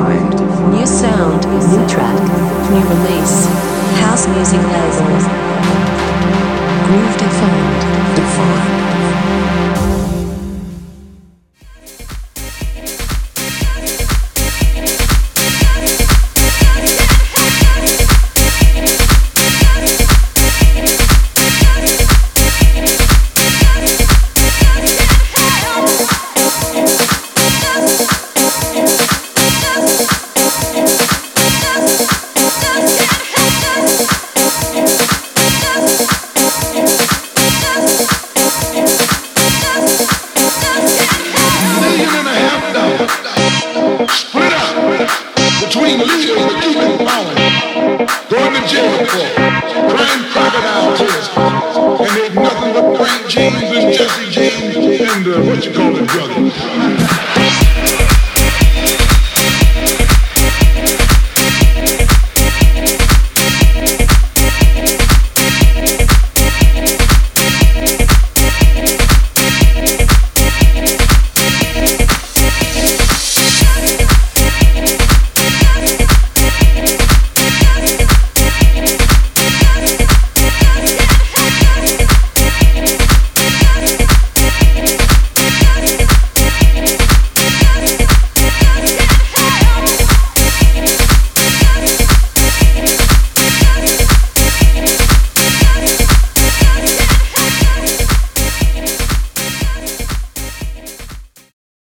New sound, new track, new release. House music label. And a half dollars. Split up between leaders that going to jail for, crocodile tears, and nothing but Frank James and Jesse James and uh, what you call it, brother.